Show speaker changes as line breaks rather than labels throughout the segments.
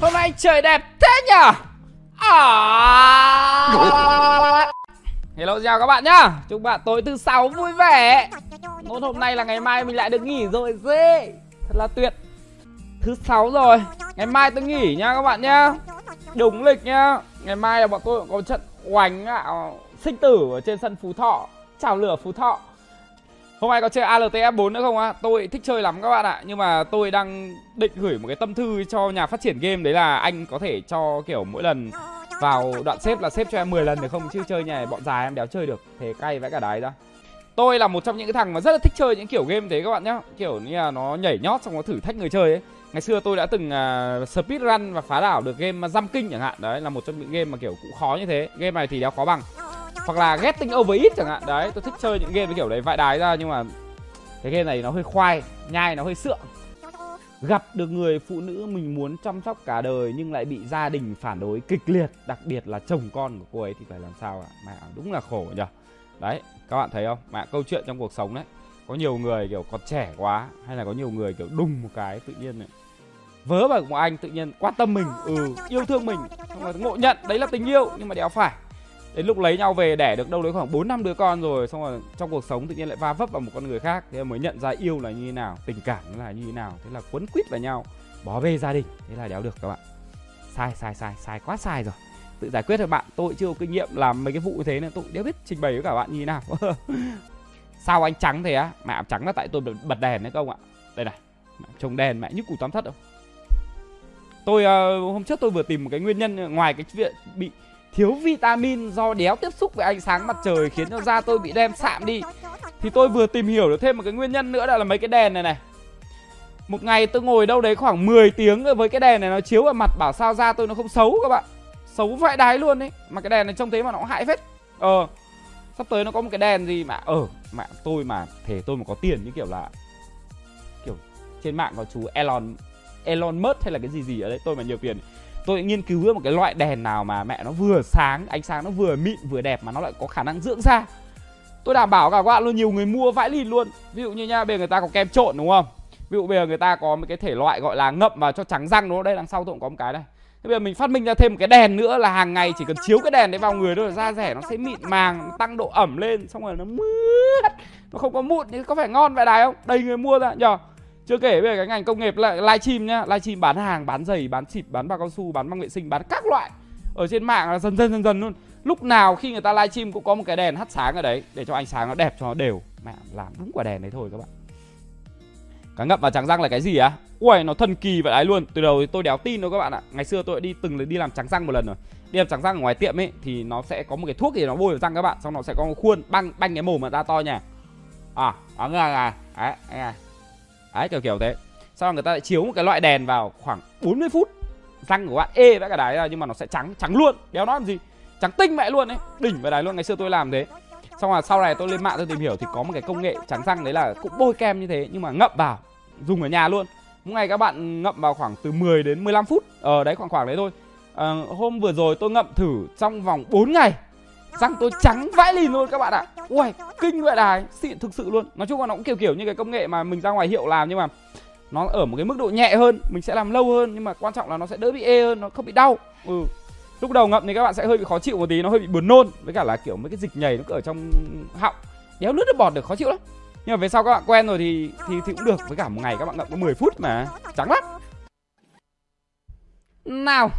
Hôm nay trời đẹp thế nhở à... Hello chào các bạn nhá. Chúc bạn tối thứ sáu vui vẻ. Nốt hôm nay là ngày mai mình lại được nghỉ rồi dê. Thật là tuyệt. Thứ sáu rồi. Ngày mai tôi nghỉ nha các bạn nhá. Đúng lịch nhá. Ngày mai là bọn tôi có trận oánh à, Sinh tử ở trên sân Phú Thọ. Chào lửa Phú Thọ. Hôm nay có chơi ALTF 4 nữa không á? Tôi thích chơi lắm các bạn ạ. Nhưng mà tôi đang định gửi một cái tâm thư cho nhà phát triển game. Đấy là anh có thể cho kiểu mỗi lần vào đoạn xếp là xếp cho em 10 lần được không? Chứ chơi nhà bọn già em đéo chơi được. Thế cay vãi cả đái ra. Tôi là một trong những cái thằng mà rất là thích chơi những kiểu game thế các bạn nhá. Kiểu như là nó nhảy nhót xong nó thử thách người chơi ấy. Ngày xưa tôi đã từng uh, speedrun và phá đảo được game Jump King chẳng hạn. Đấy là một trong những game mà kiểu cũng khó như thế. Game này thì đéo khó bằng hoặc là Getting Over It chẳng hạn. Đấy, tôi thích chơi những game kiểu đấy, vãi đái ra, nhưng mà cái game này nó hơi khoai, nhai, nó hơi sượng. Gặp được người phụ nữ mình muốn chăm sóc cả đời nhưng lại bị gia đình phản đối kịch liệt, đặc biệt là chồng con của cô ấy thì phải làm sao ạ? Mẹ, đúng là khổ nhỉ đấy, các bạn thấy không? Mẹ, câu chuyện trong cuộc sống đấy. Có nhiều người kiểu còn trẻ quá, hay là có nhiều người kiểu đùng một cái tự nhiên này vớ vào một anh tự nhiên quan tâm mình ừ yêu thương mình, xong rồi ngộ nhận, đấy là tình yêu, nhưng mà đéo phải đến lúc lấy nhau về đẻ được đâu đấy khoảng 4 năm đứa con rồi xong rồi trong cuộc sống tự nhiên lại va vấp vào một con người khác. Thế mới nhận ra yêu là như thế nào tình cảm là như thế nào. Thế là quấn quýt vào nhau bỏ về gia đình. Thế là đéo được các bạn. Sai sai sai sai quá sai rồi. Tự giải quyết thôi bạn tôi chưa có kinh nghiệm làm mấy cái vụ như thế nên tôi đéo biết trình bày với cả bạn như thế nào. Sao anh trắng thế á? Mẹ trắng là tại tôi bật đèn đấy không ạ. Đây này trồng đèn mẹ nhức củ tóm thất không tôi uh, hôm trước tôi vừa tìm một cái nguyên nhân ngoài cái chuyện bị thiếu vitamin do đéo tiếp xúc với ánh sáng mặt trời khiến cho da tôi bị đen sạm đi. Thì tôi vừa tìm hiểu được thêm một cái nguyên nhân nữa là, là mấy cái đèn này này. Một ngày tôi ngồi đâu đấy khoảng 10 tiếng với cái đèn này nó chiếu vào mặt bảo sao da tôi nó không xấu các bạn. Xấu vãi đái luôn đấy mà cái đèn này trông thế mà nó cũng hại phết. Ờ sắp tới nó có một cái đèn gì mà ờ mà tôi mà thể tôi mà có tiền như kiểu là kiểu trên mạng có chú Elon Elon Musk hay là cái gì gì ở đấy tôi mà nhiều tiền tôi nghiên cứu một cái loại đèn nào mà mẹ nó vừa sáng, ánh sáng nó vừa mịn, vừa đẹp mà nó lại có khả năng dưỡng da. Tôi đảm bảo cả các bạn luôn, nhiều người mua vãi lìn luôn. Ví dụ như nha, bây giờ người ta có kem trộn, đúng không? Ví dụ bây giờ người ta có một cái thể loại gọi là ngậm vào cho trắng răng, đúng không? Đây, đằng sau tôi cũng có một cái đây. Thế bây giờ mình phát minh ra thêm một cái đèn nữa là hàng ngày chỉ cần chiếu cái đèn đấy vào người thôi là da rẻ nó sẽ mịn màng, tăng độ ẩm lên, xong rồi nó mướt. Nó không có mụn thì có phải ngon vậy đài không? Đầy người mua ra, nhờ chưa kể về cái ngành công nghiệp lại livestream nhá livestream bán hàng bán giày bán xịt bán bao cao su bán băng vệ sinh bán các loại ở trên mạng là dần dần dần dần luôn. Lúc nào khi người ta livestream cũng có một cái đèn hắt sáng ở đấy để cho ánh sáng nó đẹp cho nó đều. Mẹ làm đúng quả đèn đấy thôi các bạn. Cá ngậm và trắng răng là cái gì á? Ui nó thần kỳ vậy đấy luôn. Từ đầu thì tôi đéo tin đâu các bạn ạ. Ngày xưa tôi đi từng đi làm trắng răng một lần rồi. Đi làm trắng răng ở ngoài tiệm ấy thì nó sẽ có một cái thuốc gì nó bôi vào răng các bạn xong nó sẽ có một khuôn băng banh cái mồm mà ra to nhỉ à à à, à đấy à đấy kiểu kiểu thế. Sau đó người ta lại chiếu một cái loại đèn vào khoảng 40 phút. Răng của bạn ê vãi cả đáy ra nhưng mà nó sẽ trắng trắng luôn. Đéo nói làm gì? Trắng tinh mẹ luôn ấy. Đỉnh vậy đáy luôn ngày xưa tôi làm thế. Xong rồi sau này tôi lên mạng tôi tìm hiểu thì có một cái công nghệ trắng răng đấy là cũng bôi kem như thế nhưng mà ngậm vào dùng ở nhà luôn. Mỗi ngày các bạn ngậm vào khoảng từ 10 đến 15 phút. Ờ đấy khoảng khoảng đấy thôi. À, hôm vừa rồi tôi ngậm thử trong vòng 4 ngày răng tôi trắng vãi lìn luôn các bạn ạ. Ui kinh vậy đài, xịn thực sự luôn. Nói chung là nó cũng kiểu kiểu như cái công nghệ mà mình ra ngoài hiệu làm nhưng mà nó ở một cái mức độ nhẹ hơn, mình sẽ làm lâu hơn nhưng mà quan trọng là nó sẽ đỡ bị ê hơn, nó không bị đau. Ừ. Lúc đầu ngậm thì các bạn sẽ hơi bị khó chịu một tí, nó hơi bị buồn nôn, với cả là kiểu mấy cái dịch nhầy nó cứ ở trong họng. Đéo nước được bọt được, khó chịu lắm. Nhưng mà về sau các bạn quen rồi thì thì thì cũng được, với cả một ngày các bạn ngậm có 10 phút mà. Trắng lắm. Nào,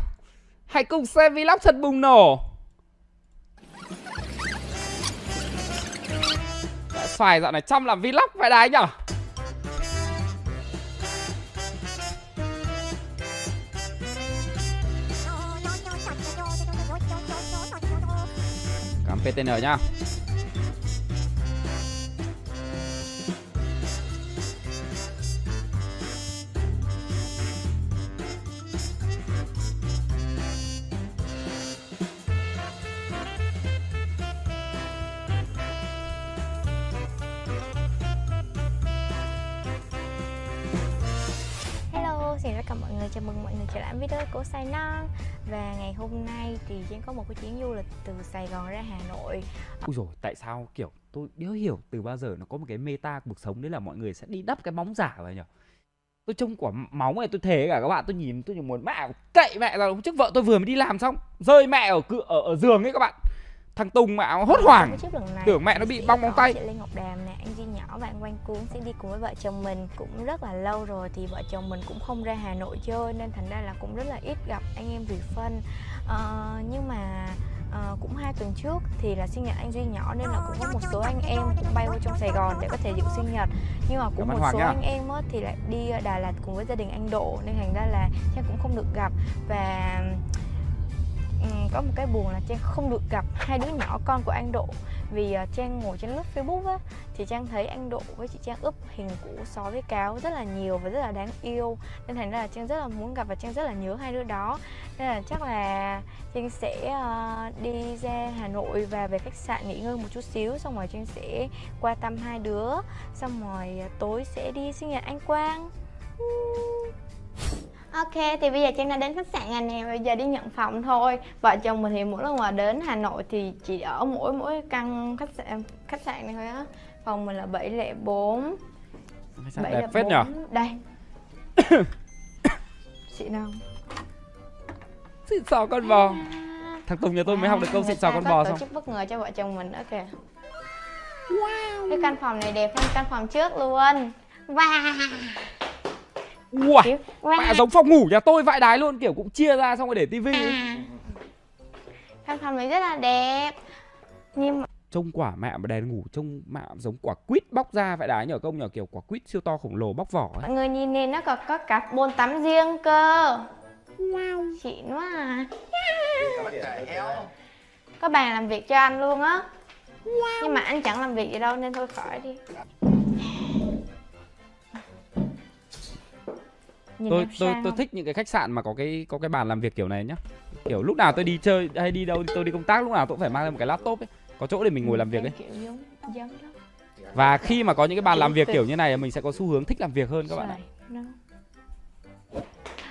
hãy cùng xem vlog thật bùng nổ. Xoài dạo này chăm làm vlog vậy đấy nhở? Cắm PTN nhá.
Và ngày hôm nay thì Trang có một cái chuyến du lịch từ Sài Gòn ra Hà Nội.
Ui rồi tại sao kiểu tôi đéo hiểu từ bao giờ nó có một cái meta cuộc sống đấy là mọi người sẽ đi đắp cái móng giả vào nhỉ? Tôi trông quả máu này tôi thề cả các bạn tôi nhìn tôi chỉ muốn mẹ cậy mẹ ra hôm trước vợ tôi vừa mới đi làm xong rơi mẹ ở cửa ở, ở giường ấy các bạn thằng Tùng mẹ hốt hoảng. Tưởng mẹ nó bị bong bóng tay.
chị Lê Ngọc Đàm nè anh Duy nhỏ và anh Quang Cuốn sẽ đi cùng với vợ chồng mình cũng rất là lâu rồi thì vợ chồng mình cũng không ra Hà Nội chơi nên thành ra là cũng rất là ít gặp anh em Thủy Phân. Ờ, nhưng mà ờ, cũng hai tuần trước thì là sinh nhật anh Duy nhỏ nên là cũng có một số anh em cũng bay vô trong Sài Gòn để có thể dự sinh nhật. Nhưng mà cũng một số anh em thì lại đi Đà Lạt cùng với gia đình anh Độ nên thành ra là Trang cũng không được gặp. Và Ừ, có một cái buồn là Trang không được gặp hai đứa nhỏ con của anh Độ. Vì uh, Trang ngồi trên lớp Facebook á thì Trang thấy anh Độ với chị Trang úp hình của sói với cáo rất là nhiều và rất là đáng yêu. Nên thành ra là Trang rất là muốn gặp và Trang rất là nhớ hai đứa đó. Nên là chắc là Trang sẽ uh, đi ra Hà Nội và về khách sạn nghỉ ngơi một chút xíu xong rồi Trang sẽ qua thăm hai đứa. Xong rồi uh, tối sẽ đi sinh nhật anh Quang. Ok, thì bây giờ Trang đã đến khách sạn rồi nè, bây giờ đi nhận phòng thôi. Vợ chồng mình thì mỗi lần mà đến Hà Nội thì chỉ ở mỗi mỗi căn khách sạn khách sạn này thôi á. Phòng mình là 704
Khách sạn đẹp phết nhở?
Đây. Xịn không?
xịn sò con bò. Thằng Tùng nhà tôi mới học được câu xịn sò con bò
tổ
xong.
chức bất ngờ cho vợ chồng mình. Nữa kìa Cái căn phòng này đẹp hơn căn phòng trước luôn. Wow
Ui,
Kiểu, wow.
mẹ giống phòng ngủ nhà tôi vãi đái luôn kiểu cũng chia ra xong rồi để tivi ấy.
À. Căn phòng này rất là đẹp Nhưng mà
trông quả mẹ mà đèn ngủ trông mẹ giống quả quýt bóc ra vậy đái nhờ công nhờ kiểu quả quýt siêu to khổng lồ bóc vỏ ấy.
mọi người nhìn nè nó còn có cả bồn tắm riêng cơ Wow Xịn quá à Có bàn làm việc cho anh luôn á Nhưng mà anh chẳng làm việc gì đâu nên thôi khỏi đi Nhìn
tôi tôi tôi
không?
thích những cái khách sạn mà có cái có cái bàn làm việc kiểu này nhá. Kiểu lúc nào tôi đi chơi hay đi đâu tôi đi công tác lúc nào tôi cũng phải mang lên một cái laptop ấy. Có chỗ để mình ngồi làm việc ấy.
Kiểu giống, giống đó.
Và khi mà có những cái bàn làm việc kiểu như này mình sẽ có xu hướng thích làm việc hơn các bạn ạ.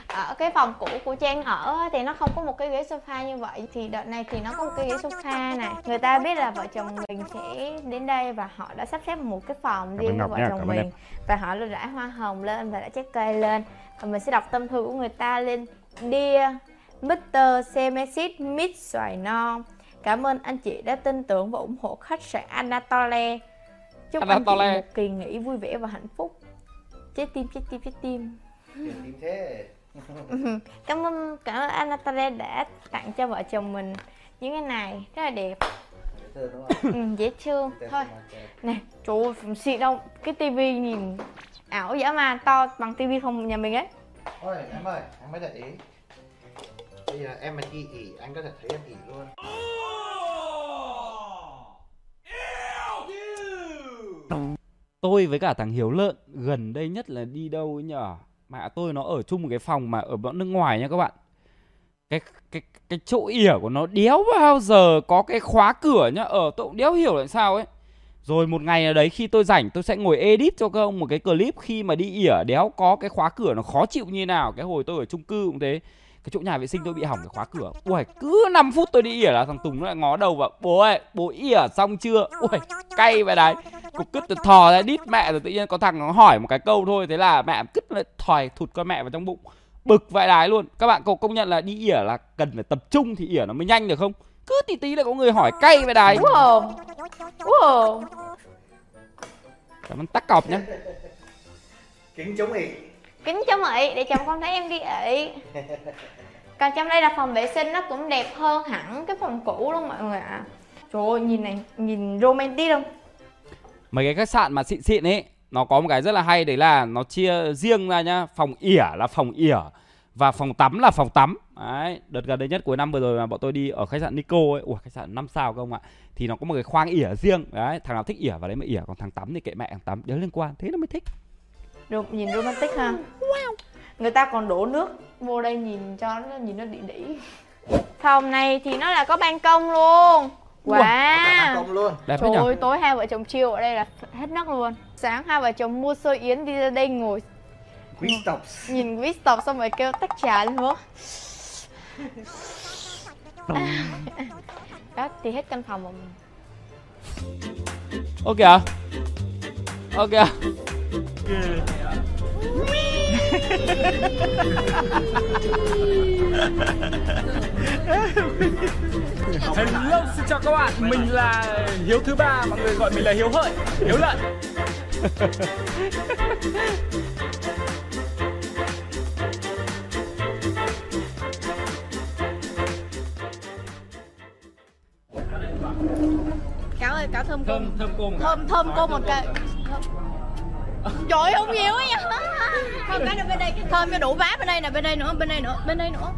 Ở cái phòng cũ của Trang ở thì nó không có một cái ghế sofa như vậy. Thì đợt này thì nó có một cái ghế sofa này. Người ta biết là vợ chồng mình sẽ đến đây và họ đã sắp xếp một cái phòng riêng cho vợ chồng mình. Và họ luôn rải hoa hồng lên và đã trái cây lên và mình sẽ đọc tâm thư của người ta lên. Dear Mr. Semesis Mít Xoài Non Cảm ơn anh chị đã tin tưởng và ủng hộ khách sạn Anatole. Chúc anh
Anatole.
chị một kỳ nghỉ vui vẻ và hạnh phúc. Trái tim, trái tim, trái tim.
Thế.
Cảm ơn cảm ơn Anatole đã tặng cho vợ chồng mình những cái này rất là đẹp.
Dễ thương đúng không?
ừ, dễ thương. Thôi. nè trời. Ơi xịn đâu cái tivi nhìn ảo dã man to bằng tivi phòng nhà mình ấy.
Ôi em ơi, anh mới để ý. Bây giờ em mà đi ỉ, anh có thể thấy em ỉ luôn.
Tôi với cả thằng hiếu lợn gần đây nhất là đi đâu ấy nhở? Mẹ tôi nó ở chung một cái phòng mà ở bọn nước ngoài nha các bạn. Cái cái cái chỗ ỉa của nó đéo bao giờ có cái khóa cửa nhá. Ở tôi cũng đéo hiểu là sao ấy rồi một ngày nào đấy khi tôi rảnh, tôi sẽ ngồi edit cho các ông một cái clip khi mà đi ỉa, đéo có cái khóa cửa nó khó chịu như nào. Cái hồi tôi ở chung cư cũng thế. Cái chỗ nhà vệ sinh tôi bị hỏng cái khóa cửa. Ui cứ 5 phút tôi đi ỉa là thằng tùng nó lại ngó đầu vào, bố ơi, bố ỉa xong chưa? Ui cay vậy đấy. Cục cứt thò ra đít mẹ rồi tự nhiên có thằng nó hỏi một cái câu thôi. Thế là mẹ cứt lại thòi thụt con mẹ vào trong bụng. Bực vãi đái luôn. Các bạn có công nhận là đi ỉa là cần phải tập trung thì ỉa nó mới nhanh được không? Cứ tí tí là có người hỏi cay vãi đái
wow wow
cảm ơn tắc cọp nhá.
Kính chống ỉ
kính cho mị để chồng con thấy em đi ị. Còn trong đây là phòng vệ sinh nó cũng đẹp hơn hẳn cái phòng cũ luôn mọi người ạ. Trời ơi nhìn này nhìn romantic không
mấy cái khách sạn mà xịn xịn ấy nó có một cái rất là hay đấy là nó chia riêng ra nhá. Phòng ỉa là phòng ỉa và phòng tắm là phòng tắm. Đấy đợt gần đây nhất cuối năm vừa rồi mà bọn tôi đi ở khách sạn Nico ấy. Ủa khách sạn 5 sao không ạ. Thì nó có một cái khoang ỉa riêng. Đấy thằng nào thích ỉa vào đấy mà ỉa còn thằng tắm thì kệ mẹ thằng tắm đéo liên quan thế nó mới thích.
Ro- nhìn romantic ha. Người ta còn đổ nước vô đây nhìn cho nó nhìn nó đĩ đĩ. Phòng này thì nó là có ban công luôn. Wow.
công luôn.
Đẹp
Trời ơi, tối hai vợ chồng chiều ở đây là hết nấc luôn. Sáng hai vợ chồng mua xôi yến đi ra đây ngồi
Quý stops
Nhìn quý stop xong rồi kêu tách trà lên hứa Đó, thì hết căn phòng rồi
ok kìa ok kìa Hello, xin chào các bạn, mình là Hiếu thứ ba, mọi người gọi mình là Hiếu Hợi, Hiếu Lợn
ơi cáo thơm
Thơm,
cung
thơm cung
thơm thơm cô một cái. Trời không nhiều ấy nha. Thơm cái bên đây thơm cho đủ vá bên đây nè bên đây nữa bên đây nữa bên đây nữa.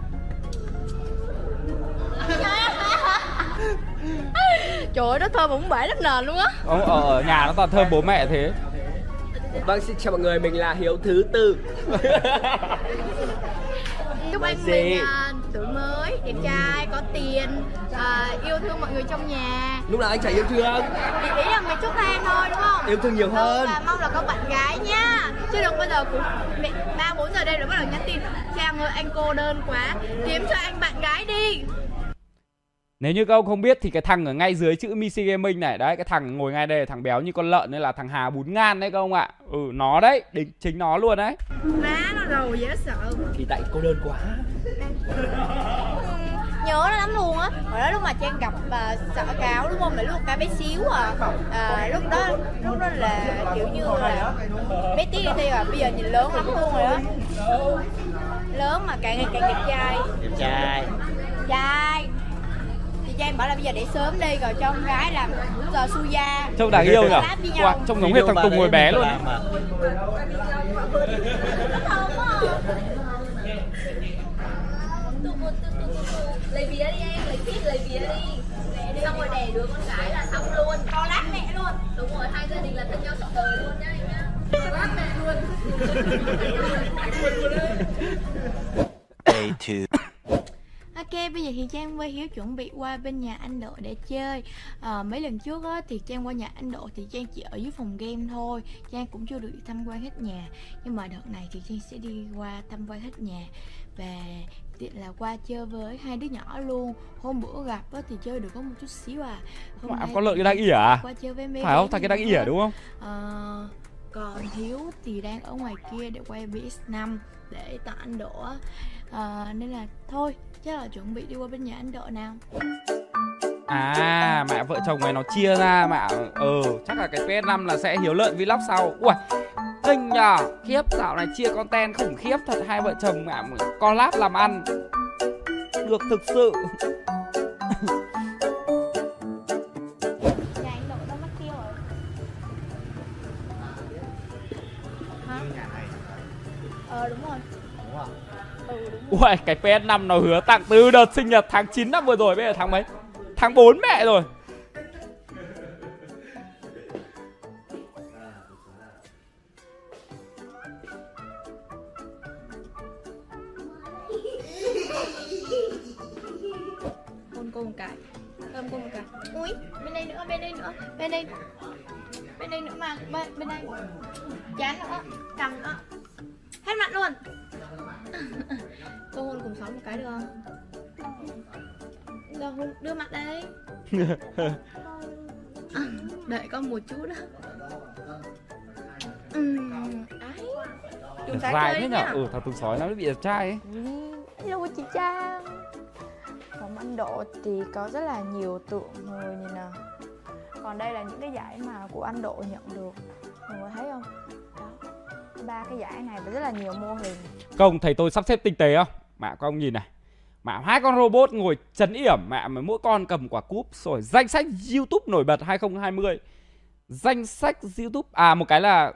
Trời ơi nó thơm bụng bể đất nền luôn á.
Ở, ở nhà nó toàn thơm bố mẹ thế.
Vâng, xin chào mọi người, mình là Hiếu thứ tư.
Chúc anh
Gì?
mình à, tuổi mới đẹp trai có tiền à, yêu thương mọi người trong nhà.
Lúc nào anh chả yêu thương?
Thì ý là mình chúc em thôi đúng không?
Yêu thương nhiều hơn.
và mong là có bạn gái nhá chứ đừng bao giờ cũng mẹ ba bốn giờ đêm đã bắt đầu nhắn tin. Trang ơi anh cô đơn quá kiếm cho anh bạn gái đi
Nếu như các ông không biết thì cái thằng ở ngay dưới chữ Missy Gaming này Đấy, cái thằng ngồi ngay đây thằng béo như con lợn Đây là thằng Hà Bún Ngan đấy các ông ạ. Ừ, nó đấy, đính, chính nó luôn đấy.
Má nó rầu dễ sợ.
Thì tại cô đơn quá.
Nhớ nó lắm luôn á. Hồi đó lúc mà trang gặp và sợ cáo đúng không? Mà lúc cái bé xíu à, à lúc đó lúc đó là kiểu như là bé tí đi thi à. Bây giờ nhìn lớn lắm luôn rồi đó lớn mà càng ngày càng đẹp trai.
Đẹp trai.
Trai Trang bảo là bây giờ để sớm đi rồi cho con gái làm giờ su da
Trông đáng yêu nhỉ. Wow, Trông giống hết thằng Tùng ngồi bé luôn ấy.
lấy vía đi em lấy phít lấy vía đi xong rồi đẻ đứa con gái là xong luôn cho lát mẹ luôn đúng rồi hai gia đình là thân nhau trọn đời luôn nhá em nhá lát mẹ luôn
Day two.
Bây giờ thì Trang với Hiếu chuẩn bị qua bên nhà anh Độ để chơi à, Mấy lần trước á, thì Trang qua nhà anh Độ thì Trang chỉ ở dưới phòng game thôi Trang cũng chưa được tham quan hết nhà Nhưng mà đợt này thì Trang sẽ đi qua tham quan hết nhà Và tiện là qua chơi với hai đứa nhỏ luôn Hôm bữa gặp á, thì chơi được có một chút xíu à Hôm
Mà
nay
con lợn
thì
cái đang ỉa à?
Qua chơi với mấy
Phải không? Thằng cái đang ỉa
hơn.
đúng không?
Ờ, còn Hiếu thì đang ở ngoài kia để quay BS5 để tặng anh Độ à, nên là thôi chắc là chuẩn bị đi qua bên nhà anh đợi nào.
À, mẹ vợ chồng này nó chia ra mà Ừ, ờ, chắc là cái PS5 là sẽ hiếu lợn vlog sau. Ui, kinh nhờ Khiếp, dạo này chia content khủng khiếp thật Hai vợ chồng mẹ collab làm ăn. Được thực sự. Ui, cái PS5 nó hứa tặng từ đợt sinh nhật tháng 9 năm vừa rồi Bây giờ tháng mấy? Tháng 4 mẹ rồi.
Hôn cô một cái. Ôm cô một cái. Ui, bên đây nữa, bên đây nữa. Bên đây. Bên đây nữa mà, bên, bên đây. Chán nữa, cầm nữa. Hết mặt luôn Cô hôn cùng sống một cái được không? Rồi hôn, đưa mặt đây À, Đợi con một chút đó. Ừm, ấy Chúng ta
Dài
chơi
thế nhở?
nha
Ừ, thằng Tùng Sói nó bị đẹp trai ấy.
Hello chị Trang. Phòng Anh Độ thì có rất là nhiều tượng người nhìn nè. Còn đây là những cái giải mà của anh Độ nhận được. Mọi người thấy không? Đó ba cái giải này và rất là nhiều mô hình.
Công thầy tôi sắp xếp tinh tế không? Mẹ các ông nhìn này. Mẹ hai con robot ngồi chấn yểm Mẹ mà mỗi con cầm quả cúp Rồi danh sách YouTube nổi bật 2020 Danh sách YouTube À một cái là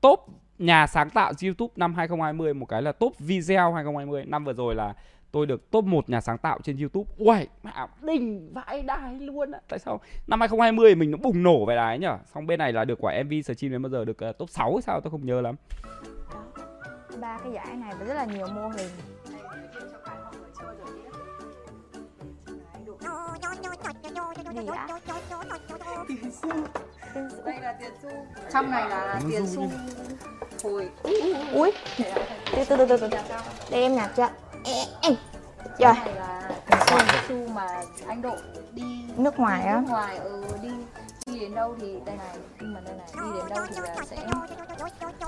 top nhà sáng tạo YouTube năm 2020 Một cái là top video 2020 Năm vừa rồi là tôi được top 1 nhà sáng tạo trên YouTube. Uầy, mẹ đỉnh vãi đái luôn á. Tại sao? Năm 2020 mình nó bùng nổ về đái nhở? Xong bên này là được quả MV stream đến bao giờ được ờ, top 6 hay sao? Tôi không nhớ lắm.
Ba cái giải này và rất là nhiều mô hình. Gì ạ? Tiền xu.
đây là tiền xu trong này là tiền xu hồi
Ui Từ từ từ từ từ Đây em nhặt cho Ê, ê. Rồi
này là tiền xu mà anh độ đi
Nước ngoài á
nước ngoài ừ, đi đến đâu
thì đây này nhưng mà đây này đi đến đâu thì là sẽ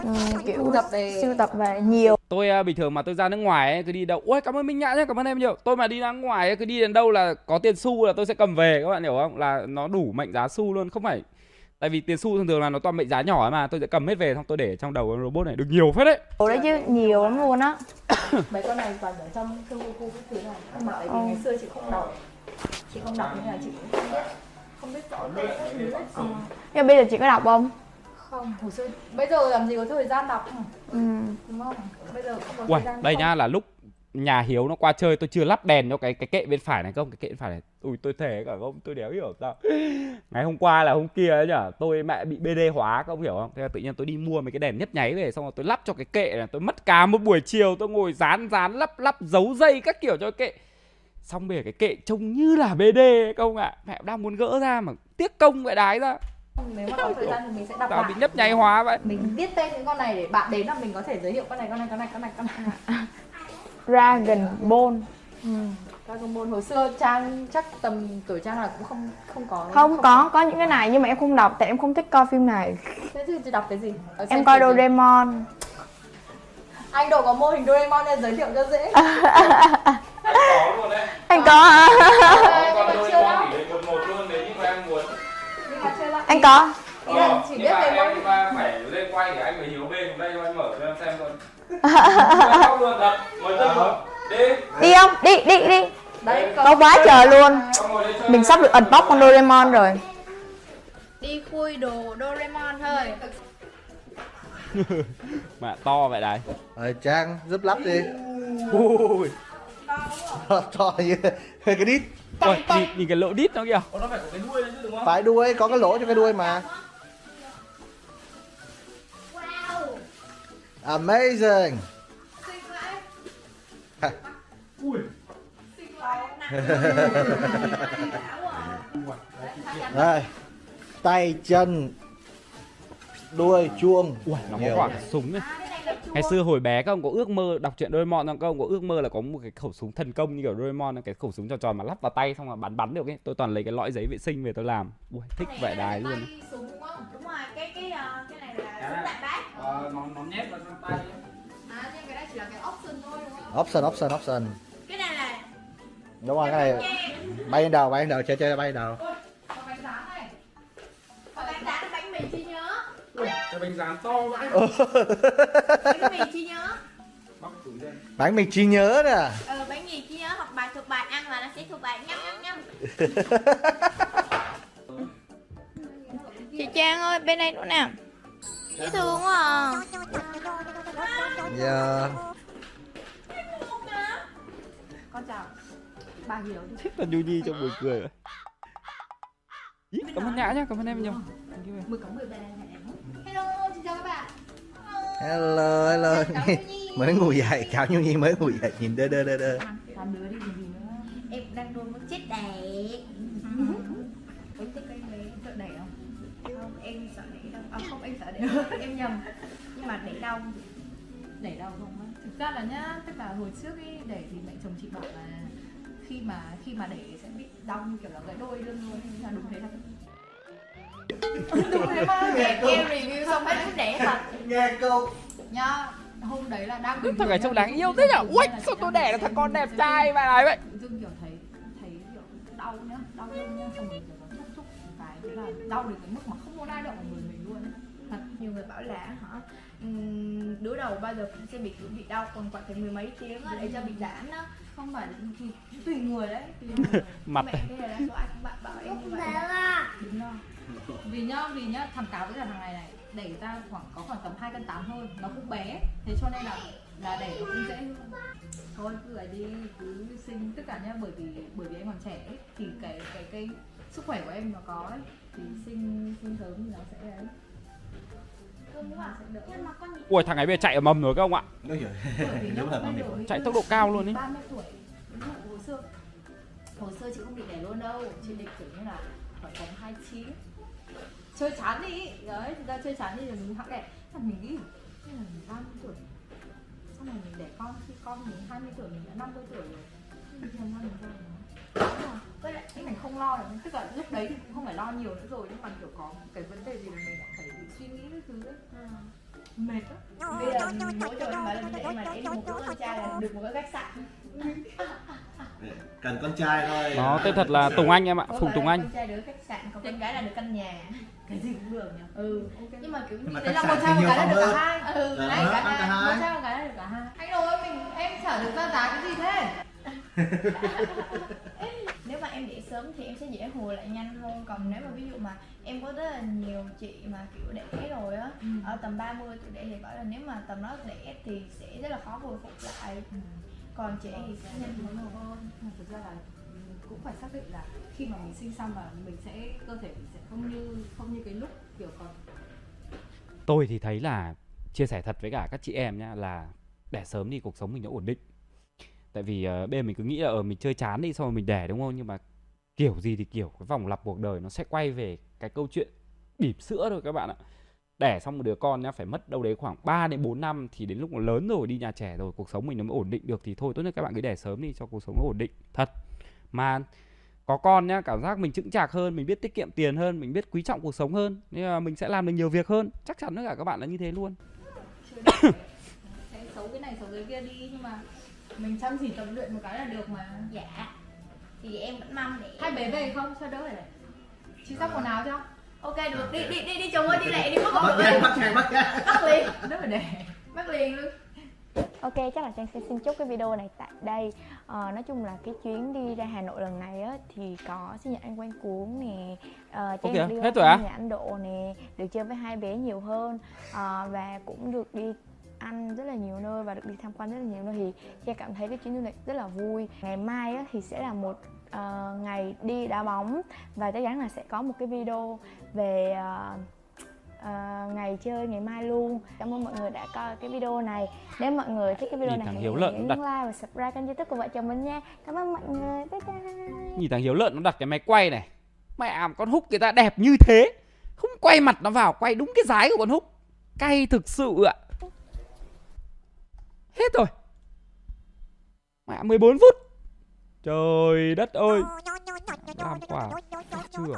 Ừ, kiểu
Sưu tập về-
sưu tập về nhiều.
Tôi à, bình thường mà tôi ra nước ngoài ấy, cứ đi đâu ôi cảm ơn minh nhã nhé cảm ơn em nhiều. Tôi mà đi ra nước ngoài ấy, cứ đi đến đâu là có tiền xu là tôi sẽ cầm về các bạn hiểu không? Là nó đủ mệnh giá xu luôn không phải tại vì tiền xu thường thường là nó toàn mệnh giá nhỏ ấy mà tôi sẽ cầm hết về xong tôi để trong đầu con robot này được nhiều phết đấy.
Ủa đấy chứ nhiều lắm luôn á.
Mấy con này toàn ở trong khu khu các thứ này. Nhưng mà tại vì
Ờ.
ngày xưa chị không đọc. Chị không đọc nên là chị cũng không biết không biết rõ tên các thứ ấy.
nhưng bây giờ chị có đọc không?
Không hồi xưa bây giờ làm gì có thời gian đọc
ừ.
đúng không? Bây giờ không có
Uầy,
thời gian
đây
không.
nhá là lúc nhà Hiếu nó qua chơi tôi chưa lắp đèn cho cái cái kệ bên phải này không? Cái kệ bên phải này. Ui tôi thề cả không? Tôi đéo hiểu sao? Ngày hôm qua là hôm kia ấy nhở? Tôi mẹ bị bd hóa các ông hiểu không? Thế là tự nhiên tôi đi mua mấy cái đèn nhấp nháy về xong rồi tôi lắp cho cái kệ này. Tôi mất cả một buổi chiều tôi ngồi dán dán lắp lắp giấu dây các kiểu cho cái kệ xong bây giờ cái kệ trông như là bd ấy, không ạ. Mẹ đang muốn gỡ ra mà tiếc công vậy đái ra.
Nếu mà có thời gian thì mình sẽ đọc
tao
lại.
bị nhấp nháy hóa vậy.
Mình viết tên những con này để bạn đến là mình có thể giới thiệu con này con này con này con này con này.
Dragon Ball.
Ừ. Dragon Ball hồi xưa trang chắc tầm tuổi trang là cũng không không có.
Không có có những cái này nhưng mà em không đọc tại em không thích coi phim này.
Thế thì chị đọc cái gì? Ở
em coi? Doraemon.
Anh độ có mô hình Doraemon nên giới thiệu cho dễ
anh có anh có.
Ý là chỉ biết về môn
phải lên quay để anh mới hiếu bên. Đây cho anh mở cho em xem luôn Khóc luôn thật. Ngồi chân luôn đi.
Đi không? Đi đi đi.
Đấy
có quá trời luôn. mình sắp được unbox con Doraemon rồi.
Đi khui đồ Doraemon thôi.
Mà to vậy đấy.
Rồi Trang giúp lắp đi.
Ui
To như cái đít.
Ôi, nhìn, nhìn cái lỗ đít nó kìa.
Phải đuôi, có cái lỗ cho cái đuôi mà. Amazing. Đây. Tay, chân Đuôi, chuông.
Ui, nó có quả súng này Ngày xưa hồi bé các ông có ước mơ đọc truyện Doraemon không? Các ông có ước mơ là có một cái khẩu súng thần công như kiểu Doraemon Cái khẩu súng tròn tròn mà lắp vào tay xong là bắn bắn được ấy. Tôi toàn lấy cái lõi giấy vệ sinh về tôi làm. Ui, thích vẻ đài luôn. ấy.
súng đúng không? Đúng rồi cái cái ờ, cái này là súng đạn bác
Ờ, nó, nó nhét vào trong tay.
À nhưng cái này chỉ là cái option thôi đúng không?
Option, option, option.
Cái này là
Đúng rồi, cái này Bay lên đầu, bay lên đầu, chơi chơi bay lên đầu
Cái bánh rán to vậy
bánh mì trí nhớ?
Bánh mình trí nhớ nè
ờ bánh mì trí nhớ học bài thuộc bài ăn và nó sẽ thuộc bài nhâm nhâm nhâm
chị Trang ơi bên đây nữa nè dễ thương quá à.
Dạ.
Con chào. Bà hiểu.
Thích là Nhu Nhi trong buổi cười. Vậy Cảm ơn Nhã nhá, cảm ơn em nhiều.
Mười cống mười ba Hello,
hello. Mới ngủ dậy, chào Nhu Nhi mới ngủ dậy Nhìn đơ đơ đơ đơ.
Làm đứa đi làm gì nữa? Em đang đôn muốn chết đẻ. Có thích cái mấy sợ đẻ không? Không em sợ đẻ à không em sợ đẻ em nhầm. Nhưng mà đẻ đau. Đẻ đau không á?
Thực ra là nhá tức là hồi trước ấy để thì mẹ chồng chị bảo là khi mà khi mà để sẽ bị đau như kiểu là gãy đôi luôn luôn nhưng mà đúng thế thật đúng thế mà.
Em em review xong mấy đứa đẻ thật
Nghe câu.
Nhá hôm đấy là đang bình
Thằng này
thường
trông đáng yêu thế nhở? Ui, sao tôi đẻ là thằng con đẹp trai vậy này vậy?
Dưng kiểu thấy thấy kiểu đau nhá đau lưng nhá xong rồi kiểu thúc thúc cái thế là đau đến cái mức mà không muốn ai động vào người mình luôn ấy.
thật nhiều người bảo là hả đứa đầu bao giờ cũng sẽ bị bị đau còn khoảng phải mười mấy tiếng á để cho bị giãn á.
Không phải thì tùy người đấy tùy người.
Mặt
mẹ cái này là số ai cũng bạn bảo em như vậy.
Đúng rồi. Vì nhá vì nhá thằng cáo với cả thằng này này đẩy ra khoảng có khoảng tầm 2 cân 8 thôi nó cũng bé. Thế cho nên là là đẩy nó cũng dễ hơn. Thôi cứ ấy đi cứ sinh tất cả nhá bởi vì bởi vì em còn trẻ ấy, thì cái cái cái sức khỏe của em nó có ấy, thì sinh sinh sớm thì nó sẽ ấy. Nó sẽ đỡ
Ui, thằng ấy bây giờ chạy ở mầm rồi các ông ạ.
Bây giờ ví
Chạy tốc độ cao luôn ấy.
30 tuổi hồi xưa hồi xưa chị không định đẻ luôn đâu. Chị định kiểu như là khoảng tầm 29 chơi chán đi. Đấy thực ra chơi chán đi rồi mình hẵng đẻ là mình nghĩ như là mình 30 tuổi. Xong rồi mình đẻ con khi con mình 20 tuổi mình đã 50 tuổi rồi. Mình làm sao mình ra nó với lại cái mình không lo được tức là lúc đấy thì cũng không phải lo nhiều nữa rồi nhưng mà kiểu có cái vấn đề gì là mình phải suy nghĩ cái thứ ấy. Mệt lắm.
Bây giờ mỗi em bảo là mình để mà để được một đứa con trai là được một cái khách sạn.
Cần con trai thôi.
Nó tên thật là Tùng Anh em ạ, Phùng Tùng Anh.
con trai được khách sạn còn con gái là được căn nhà
cái gì cũng được nhỉ?
Ừ.
Ok.
Nhưng mà kiểu như
Nhưng mà
đấy là một
thì
một gái là được cả hai. Ừ đấy cả
ăn cả
hai. một trai một gái là được cả hai.
Anh ơi mình em chả được ra giá cái gì thế.
Nếu mà em để sớm thì em sẽ dễ hồi lại nhanh hơn. Còn nếu mà ví dụ mà em có rất là nhiều chị mà kiểu đẻ rồi á
Ừ.
ở tầm 30 tuổi đẻ thì bảo là nếu mà tầm đó đẻ thì sẽ rất là khó hồi phục lại. Còn chị thì sẽ nhanh
hơn. Hơn mà thực ra là cũng phải xác định là khi mà mình sinh xong là mình sẽ cơ thể mình sẽ không như không như cái lúc kiểu còn
Tôi thì thấy là chia sẻ thật với cả các chị em nhá là đẻ sớm thì cuộc sống mình nó ổn định. Tại vì uh, bên mình cứ nghĩ là ở mình chơi chán đi xong rồi mình đẻ đúng không? Nhưng mà kiểu gì thì kiểu cái vòng lặp cuộc đời nó sẽ quay về cái câu chuyện bỉm sữa thôi các bạn ạ. Đẻ xong một đứa con nhá phải mất đâu đấy khoảng 3 đến 4 năm thì đến lúc nó lớn rồi đi nhà trẻ rồi cuộc sống mình nó mới ổn định được thì thôi tốt nhất các bạn cứ đẻ sớm đi cho cuộc sống nó ổn định thật. Mà có con nhá cảm giác mình chững chạc hơn mình biết tiết kiệm tiền hơn mình biết quý trọng cuộc sống hơn. Nên là mình sẽ làm được nhiều việc hơn. Chắc chắn tất cả các bạn là như thế luôn.
Xấu cái này xấu cái kia đi nhưng mà mình chăm chỉ tập luyện một cái là được mà.
Dạ. Thì em vẫn mong để
hai bé về không? Cho đỡ này chị sắp quần áo cho
ok được. Đi đi đi đi chồng ơi đi lẹ đi mất
ngay
người
bắt bắt
liền. Bắt liền luôn
Ok, chắc là Trang sẽ xin chúc cái video này tại đây. Ờ, Nói chung là cái chuyến đi ra Hà Nội lần này á Thì có sinh nhật anh Quang Cuốn nè. Ờ, Trang
Ok,
được đi
hết rồi á?
nhà anh Độ nè Được chơi với hai bé nhiều hơn. Ờ, Và cũng được đi ăn rất là nhiều nơi và được đi tham quan rất là nhiều nơi. Thì Trang cảm thấy cái chuyến du lịch rất là vui. Ngày mai á, thì sẽ là một ờ, ngày đi đá bóng. Và chắc chắn là sẽ có một cái video về ờ, ờ, ngày chơi ngày mai luôn. Cảm ơn mọi người đã coi cái video này. Nếu mọi người thích cái video
Nhìn
này
Hiếu
nhấn
Lợn nó đặt-
like và subscribe kênh youtube của vợ chồng mình nha. Cảm ơn mọi người. Bye bye.
Nhìn thằng hiếu lợn nó đặt cái máy quay này. Mẹ con húc người ta đẹp như thế. Không quay mặt nó vào quay đúng cái dái của con húc. Cay thực sự ạ. Hết rồi. Mẹ 14 phút. Trời đất ơi. Làm quả. Trường